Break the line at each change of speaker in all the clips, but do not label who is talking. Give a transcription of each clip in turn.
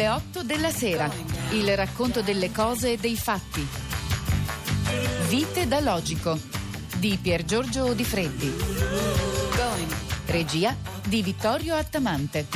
alle 8 della sera. Il racconto delle cose e dei fatti. Vite da logico di Pier Giorgio Di. Regia di Vittorio Attamante.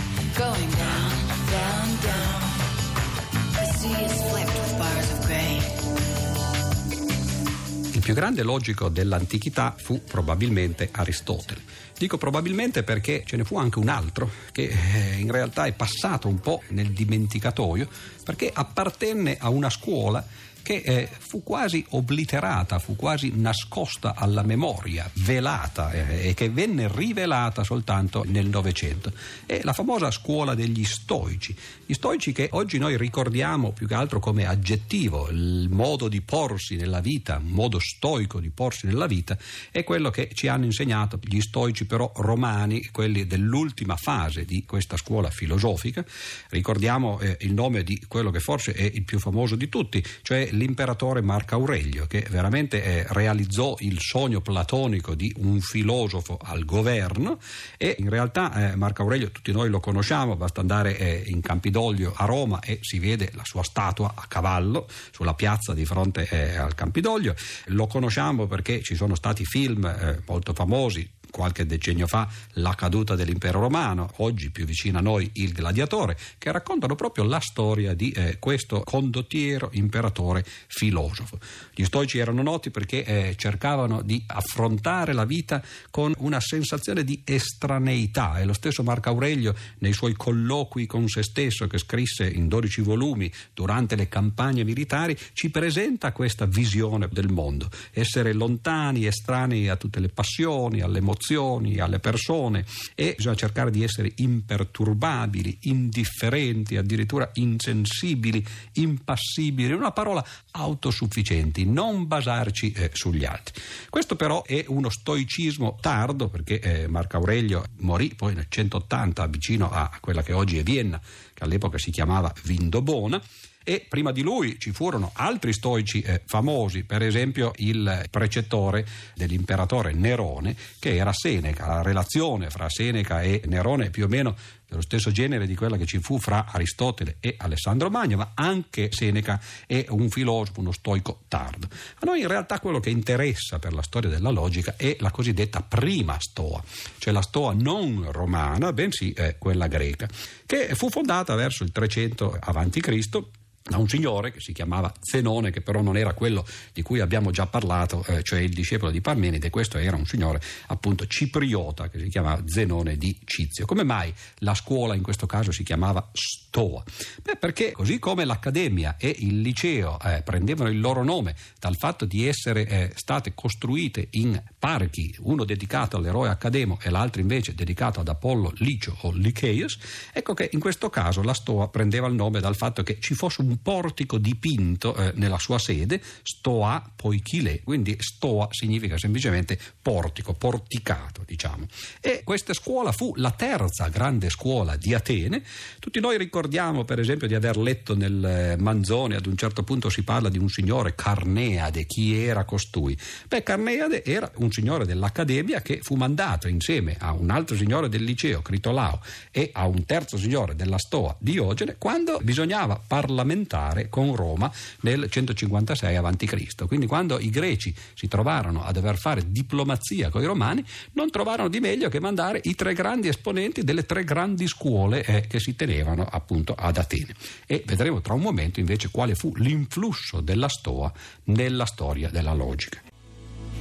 Più grande logico dell'antichità fu probabilmente Aristotele. Dico probabilmente perché ce ne fu anche un altro che eh, in realtà è passato un po' nel dimenticatoio perché appartenne a una scuola che eh, fu quasi obliterata, fu quasi nascosta alla memoria, velata eh, e che venne rivelata soltanto nel Novecento. È la famosa scuola degli stoici. Gli stoici che oggi noi ricordiamo più che altro come aggettivo, il modo di porsi nella vita, modo stoico di porsi nella vita, è quello che ci hanno insegnato gli stoici però romani, quelli dell'ultima fase di questa scuola filosofica. Ricordiamo eh, il nome di quello che forse è il più famoso di tutti, cioè l'imperatore Marco Aurelio, che veramente eh, realizzò il sogno platonico di un filosofo al governo e in realtà eh, Marco Aurelio tutti noi lo conosciamo, basta andare eh, in Campidoglio a Roma e si vede la sua statua a cavallo sulla piazza di fronte eh, al Campidoglio. Lo conosciamo perché ci sono stati film eh, molto famosi qualche decennio fa La caduta dell'impero romano, oggi più vicino a noi Il gladiatore, che raccontano proprio la storia di eh, questo condottiero imperatore filosofo. Gli stoici erano noti perché eh, cercavano di affrontare la vita con una sensazione di estraneità e lo stesso Marco Aurelio nei suoi colloqui con se stesso che scrisse in 12 volumi durante le campagne militari ci presenta questa visione del mondo, essere lontani, estranei a tutte le passioni, alle emozioni emozioni, alle persone e bisogna cercare di essere imperturbabili, indifferenti, addirittura insensibili, impassibili, una parola autosufficienti, non basarci eh, sugli altri. Questo però è uno stoicismo tardo perché eh, Marco Aurelio morì poi nel 180 vicino a quella che oggi è Vienna, che all'epoca si chiamava Vindobona e prima di lui ci furono altri stoici eh, famosi, per esempio il precettore dell'imperatore Nerone che era Seneca, la relazione fra Seneca e Nerone è più o meno dello stesso genere di quella che ci fu fra Aristotele e Alessandro Magno, ma anche Seneca è un filosofo, uno stoico tardo. A noi in realtà quello che interessa per la storia della logica è la cosiddetta prima stoa, cioè la stoa non romana, bensì eh, quella greca, che fu fondata verso il 300 a.C da un signore che si chiamava Zenone, che però non era quello di cui abbiamo già parlato, eh, cioè il discepolo di Parmenide, questo era un signore appunto cipriota che si chiamava Zenone di Cizio. Come mai la scuola in questo caso si chiamava Stoa? Beh, perché così come l'Accademia e il liceo eh, prendevano il loro nome dal fatto di essere eh, state costruite in parchi, uno dedicato all'eroe Accademo e l'altro invece dedicato ad Apollo Licio o Lycaeus, ecco che in questo caso la Stoa prendeva il nome dal fatto che ci fosse un un portico dipinto eh, nella sua sede, stoa poichile, quindi stoa significa semplicemente portico, porticato, diciamo. E questa scuola fu la terza grande scuola di Atene. Tutti noi ricordiamo, per esempio, di aver letto nel eh, Manzone, ad un certo punto si parla di un signore Carneade, chi era costui? Beh, Carneade era un signore dell'Accademia che fu mandato insieme a un altro signore del liceo, Critolao, e a un terzo signore della Stoa, Diogene, quando bisognava parlamentare confrontare con Roma nel 156 a.C. Quindi quando i greci si trovarono a dover fare diplomazia con i romani, non trovarono di meglio che mandare i tre grandi esponenti delle tre grandi scuole eh, che si tenevano appunto ad Atene. E vedremo tra un momento invece quale fu l'influsso della Stoa nella storia della logica.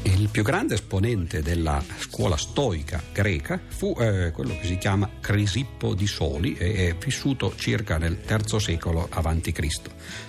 Il più grande esponente della scuola stoica greca fu eh, quello che si chiama Crisippo di Soli, e è vissuto circa nel III secolo a.C.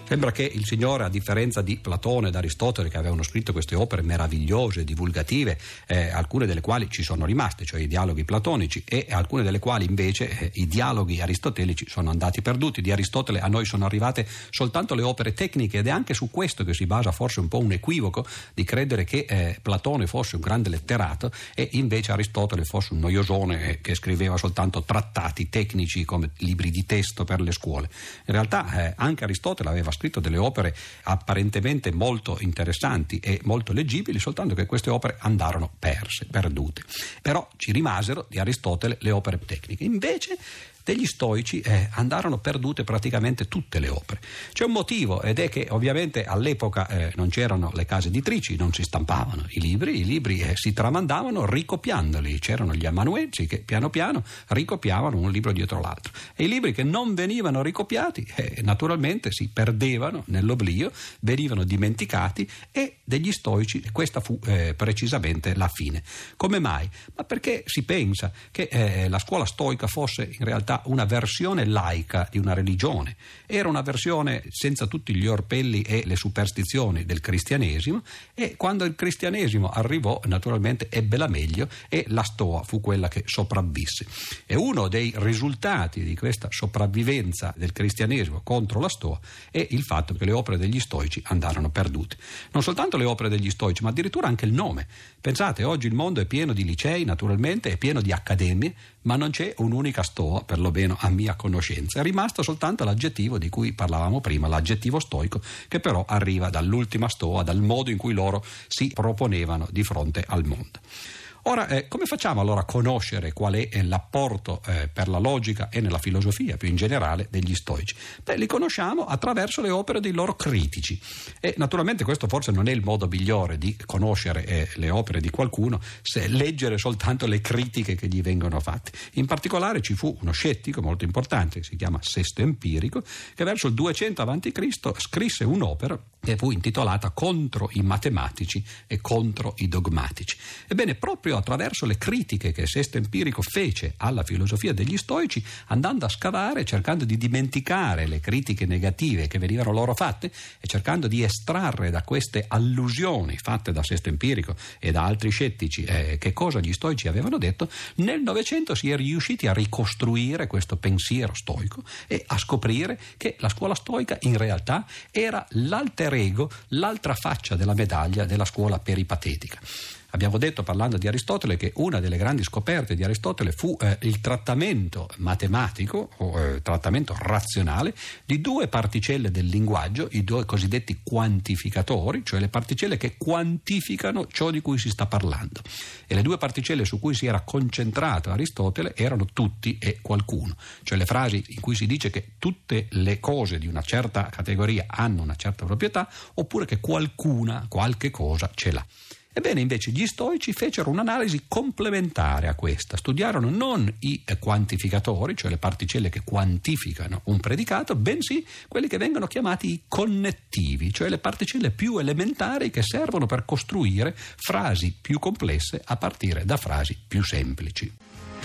Sembra che il Signore, a differenza di Platone ed Aristotele, che avevano scritto queste opere meravigliose, divulgative, eh, alcune delle quali ci sono rimaste, cioè i dialoghi platonici, e alcune delle quali invece eh, i dialoghi aristotelici sono andati perduti. Di Aristotele a noi sono arrivate soltanto le opere tecniche ed è anche su questo che si basa forse un po' un equivoco di credere che eh, Platone fosse un grande letterato e invece Aristotele fosse un noiosone eh, che scriveva soltanto trattati tecnici come libri di testo per le scuole. In realtà eh, anche Aristotele aveva scritto delle opere apparentemente molto interessanti e molto leggibili, soltanto che queste opere andarono perse, perdute. Però ci rimasero di Aristotele le opere tecniche. Invece degli stoici eh, andarono perdute praticamente tutte le opere. C'è un motivo ed è che ovviamente all'epoca eh, non c'erano le case editrici, non si stampavano i libri, i libri eh, si tramandavano ricopiandoli, c'erano gli amanuensi che piano piano ricopiavano un libro dietro l'altro e i libri che non venivano ricopiati eh, naturalmente si perdevano nell'oblio, venivano dimenticati e degli stoici questa fu eh, precisamente la fine. Come mai? Ma perché si pensa che eh, la scuola stoica fosse in realtà una versione laica di una religione, era una versione senza tutti gli orpelli e le superstizioni del cristianesimo e quando il cristianesimo arrivò naturalmente ebbe la meglio e la stoa fu quella che sopravvisse. E uno dei risultati di questa sopravvivenza del cristianesimo contro la stoa è il fatto che le opere degli stoici andarono perdute. Non soltanto le opere degli stoici, ma addirittura anche il nome. Pensate, oggi il mondo è pieno di licei, naturalmente, è pieno di accademie, ma non c'è un'unica stoa, perlomeno a mia conoscenza. È rimasto soltanto l'aggettivo di cui parlavamo prima, l'aggettivo stoico, che però arriva dall'ultima stoa, dal modo in cui loro si proponevano di fronte al mondo. Ora, eh, come facciamo allora a conoscere qual è l'apporto eh, per la logica e nella filosofia più in generale degli stoici? Beh, li conosciamo attraverso le opere dei loro critici e naturalmente questo forse non è il modo migliore di conoscere eh, le opere di qualcuno se leggere soltanto le critiche che gli vengono fatte. In particolare ci fu uno scettico molto importante si chiama Sesto Empirico che verso il 200 a.C. scrisse un'opera che fu intitolata Contro i matematici e contro i dogmatici. Ebbene, proprio attraverso le critiche che Sesto Empirico fece alla filosofia degli stoici, andando a scavare, cercando di dimenticare le critiche negative che venivano loro fatte e cercando di estrarre da queste allusioni fatte da Sesto Empirico e da altri scettici eh, che cosa gli stoici avevano detto, nel Novecento si è riusciti a ricostruire questo pensiero stoico e a scoprire che la scuola stoica in realtà era l'alter ego, l'altra faccia della medaglia della scuola peripatetica. Abbiamo detto parlando di Aristotele che una delle grandi scoperte di Aristotele fu eh, il trattamento matematico o eh, trattamento razionale di due particelle del linguaggio, i due cosiddetti quantificatori, cioè le particelle che quantificano ciò di cui si sta parlando. E le due particelle su cui si era concentrato Aristotele erano tutti e qualcuno, cioè le frasi in cui si dice che tutte le cose di una certa categoria hanno una certa proprietà oppure che qualcuna, qualche cosa ce l'ha. Ebbene, invece, gli stoici fecero un'analisi complementare a questa. Studiarono non i quantificatori, cioè le particelle che quantificano un predicato, bensì quelli che vengono chiamati i connettivi, cioè le particelle più elementari che servono per costruire frasi più complesse a partire da frasi più semplici.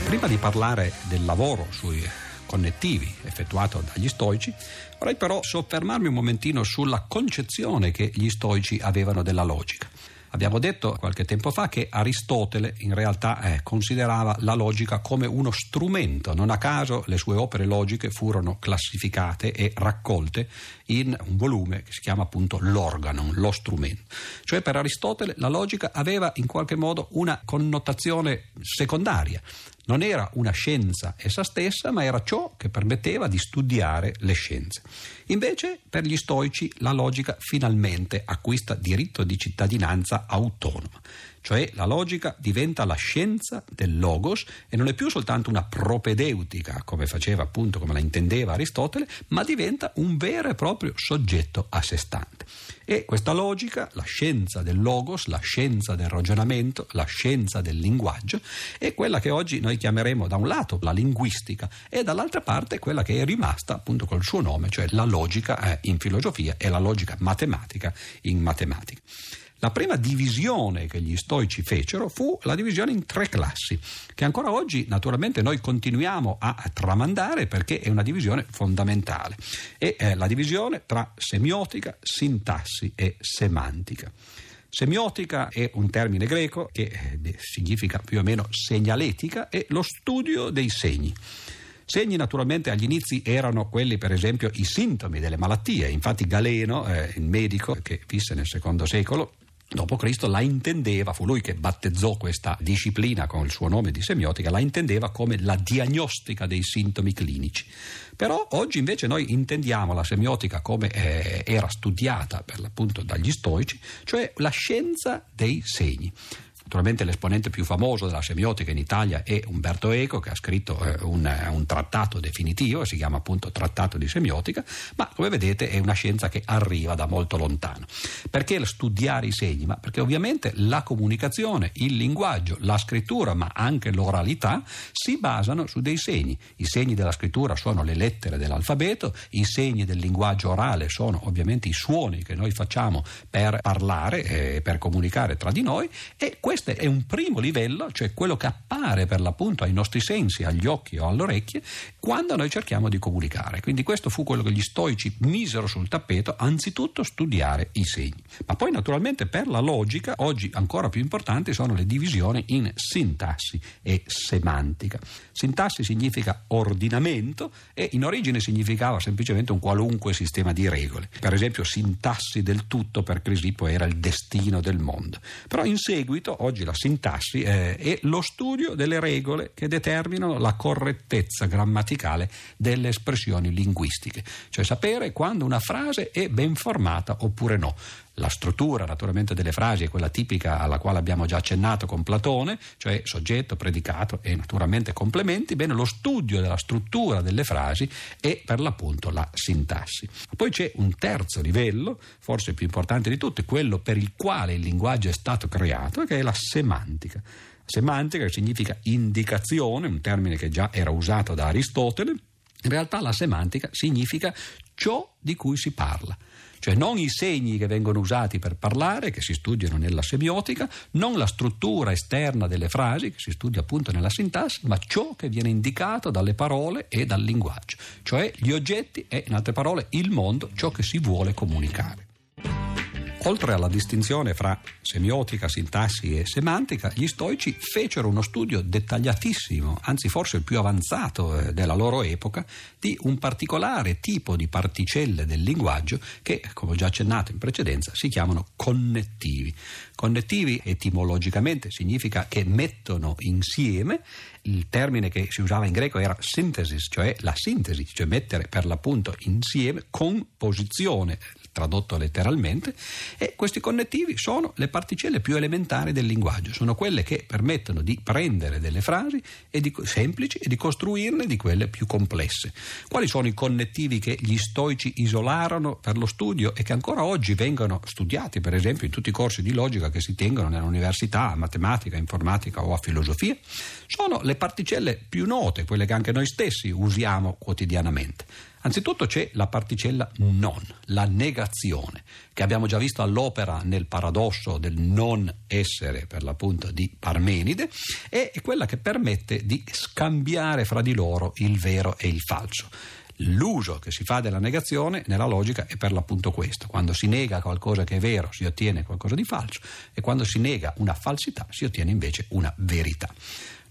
Prima di parlare del lavoro sui connettivi effettuato dagli stoici, vorrei però soffermarmi un momentino sulla concezione che gli stoici avevano della logica. Abbiamo detto qualche tempo fa che Aristotele in realtà eh, considerava la logica come uno strumento, non a caso le sue opere logiche furono classificate e raccolte in un volume che si chiama appunto l'organon, lo strumento. Cioè per Aristotele la logica aveva in qualche modo una connotazione secondaria, non era una scienza essa stessa, ma era ciò che permetteva di studiare le scienze. Invece, per gli stoici, la logica finalmente acquista diritto di cittadinanza autonoma. Cioè la logica diventa la scienza del logos e non è più soltanto una propedeutica, come faceva appunto, come la intendeva Aristotele, ma diventa un vero e proprio soggetto a sé stante. E questa logica, la scienza del logos, la scienza del ragionamento, la scienza del linguaggio, è quella che oggi noi chiameremo da un lato la linguistica e dall'altra parte quella che è rimasta appunto col suo nome, cioè la logica eh, in filosofia e la logica matematica in matematica. La prima divisione che gli stoici fecero fu la divisione in tre classi, che ancora oggi naturalmente noi continuiamo a tramandare perché è una divisione fondamentale. È eh, la divisione tra semiotica, sintassi e semantica. Semiotica è un termine greco che eh, significa più o meno segnaletica, è lo studio dei segni. Segni naturalmente agli inizi erano quelli per esempio i sintomi delle malattie, infatti Galeno, eh, il medico che visse nel secondo secolo, dopo Cristo la intendeva, fu lui che battezzò questa disciplina con il suo nome di semiotica, la intendeva come la diagnostica dei sintomi clinici. Però oggi invece noi intendiamo la semiotica come eh, era studiata per l'appunto dagli stoici, cioè la scienza dei segni. Naturalmente l'esponente più famoso della semiotica in Italia è Umberto Eco, che ha scritto eh, un, un, trattato definitivo, si chiama appunto Trattato di semiotica, ma come vedete è una scienza che arriva da molto lontano. Perché studiare i segni? Ma perché ovviamente la comunicazione, il linguaggio, la scrittura, ma anche l'oralità si basano su dei segni. I segni della scrittura sono le lettere dell'alfabeto, i segni del linguaggio orale sono ovviamente i suoni che noi facciamo per parlare e eh, per comunicare tra di noi e questo questo è un primo livello, cioè quello che appare per l'appunto ai nostri sensi, agli occhi o alle orecchie, quando noi cerchiamo di comunicare. Quindi questo fu quello che gli stoici misero sul tappeto, anzitutto studiare i segni. Ma poi naturalmente per la logica, oggi ancora più importanti sono le divisioni in sintassi e semantica. Sintassi significa ordinamento e in origine significava semplicemente un qualunque sistema di regole. Per esempio sintassi del tutto per Crisipo era il destino del mondo. Però in seguito oggi la sintassi eh, è lo studio delle regole che determinano la correttezza grammaticale delle espressioni linguistiche, cioè sapere quando una frase è ben formata oppure no. La struttura naturalmente delle frasi è quella tipica alla quale abbiamo già accennato con Platone, cioè soggetto, predicato e naturalmente complementi. Bene, lo studio della struttura delle frasi è per l'appunto la sintassi. Poi c'è un terzo livello, forse più importante di tutti, quello per il quale il linguaggio è stato creato, che è la semantica. Semantica significa indicazione, un termine che già era usato da Aristotele. In realtà la semantica significa ciò di cui si parla cioè non i segni che vengono usati per parlare, che si studiano nella semiotica, non la struttura esterna delle frasi, che si studia appunto nella sintassi, ma ciò che viene indicato dalle parole e dal linguaggio, cioè gli oggetti e, in altre parole, il mondo, ciò che si vuole comunicare. Oltre alla distinzione fra semiotica, sintassi e semantica, gli stoici fecero uno studio dettagliatissimo, anzi forse il più avanzato eh, della loro epoca, di un particolare tipo di particelle del linguaggio che, come ho già accennato in precedenza, si chiamano connettivi. Connettivi etimologicamente significa che mettono insieme il termine che si usava in greco era synthesis, cioè la sintesi, cioè mettere per l'appunto insieme con posizione tradotto letteralmente, e questi connettivi sono le particelle più elementari del linguaggio, sono quelle che permettono di prendere delle frasi di, semplici e di costruirne di quelle più complesse. Quali sono i connettivi che gli stoici isolarono per lo studio e che ancora oggi vengono studiati, per esempio, in tutti i corsi di logica che si tengono nell'università, a matematica, informatica o a filosofia? Sono le particelle più note, quelle che anche noi stessi usiamo quotidianamente. Anzitutto c'è la particella non, la negazione, che abbiamo già visto all'opera nel paradosso del non essere, per l'appunto di Parmenide, è quella che permette di scambiare fra di loro il vero e il falso. L'uso che si fa della negazione nella logica è per l'appunto questo. Quando si nega qualcosa che è vero si ottiene qualcosa di falso e quando si nega una falsità si ottiene invece una verità.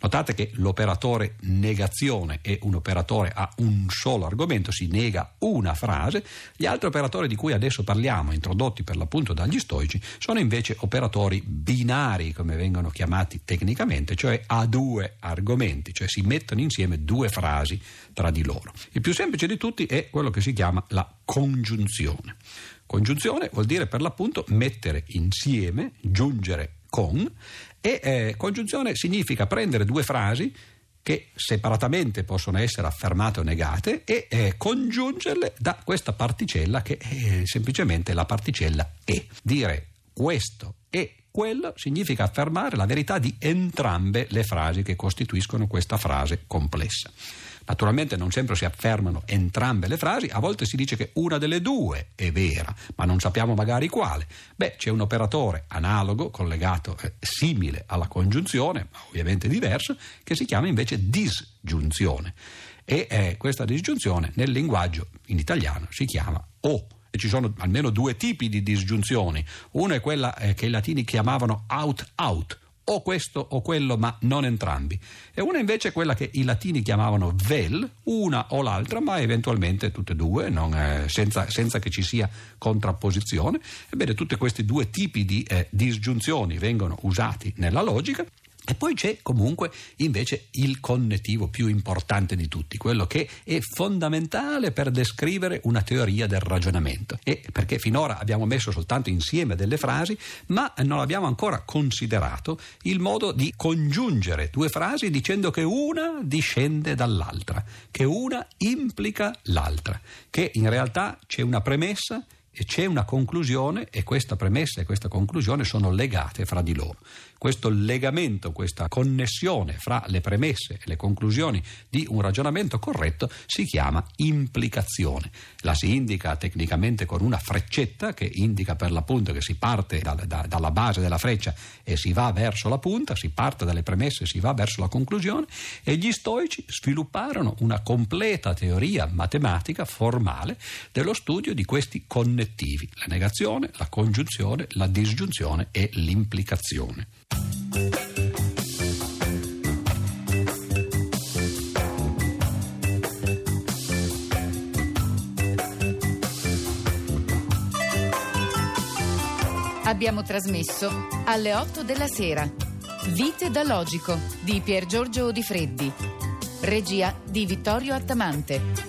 Notate che l'operatore negazione è un operatore a un solo argomento, si nega una frase, gli altri operatori di cui adesso parliamo, introdotti per l'appunto dagli stoici, sono invece operatori binari, come vengono chiamati tecnicamente, cioè a due argomenti, cioè si mettono insieme due frasi tra di loro. Il più semplice di tutti è quello che si chiama la congiunzione. Congiunzione vuol dire per l'appunto mettere insieme, giungere con e eh, congiunzione significa prendere due frasi che separatamente possono essere affermate o negate e eh, congiungerle da questa particella che è semplicemente la particella e. Dire questo e quello significa affermare la verità di entrambe le frasi che costituiscono questa frase complessa. Naturalmente non sempre si affermano entrambe le frasi, a volte si dice che una delle due è vera, ma non sappiamo magari quale. Beh, c'è un operatore analogo, collegato, eh, simile alla congiunzione, ma ovviamente diverso, che si chiama invece disgiunzione. E eh, questa disgiunzione nel linguaggio in italiano si chiama o. E ci sono almeno due tipi di disgiunzioni. Una è quella eh, che i latini chiamavano out-out, o questo o quello, ma non entrambi. E una invece è quella che i latini chiamavano vel, una o l'altra, ma eventualmente tutte e due, eh, senza, senza, che ci sia contrapposizione. Ebbene, tutti questi due tipi di eh, disgiunzioni vengono usati nella logica E poi c'è comunque invece il connettivo più importante di tutti, quello che è fondamentale per descrivere una teoria del ragionamento. E perché finora abbiamo messo soltanto insieme delle frasi, ma non abbiamo ancora considerato il modo di congiungere due frasi dicendo che una discende dall'altra, che una implica l'altra, che in realtà c'è una premessa c'è una conclusione e questa premessa e questa conclusione sono legate fra di loro questo legamento, questa connessione fra le premesse e le conclusioni di un ragionamento corretto si chiama implicazione. La si indica tecnicamente con una freccetta che indica per l'appunto che si parte da, da, dalla base della freccia e si va verso la punta, si parte dalle premesse e si va verso la conclusione e gli stoici svilupparono una completa teoria matematica formale dello studio di questi connettivi, la negazione, la congiunzione, la disgiunzione e l'implicazione.
Abbiamo trasmesso alle 8 della sera. Vite da logico di Pier Giorgio Di. Regia di Vittorio Attamante.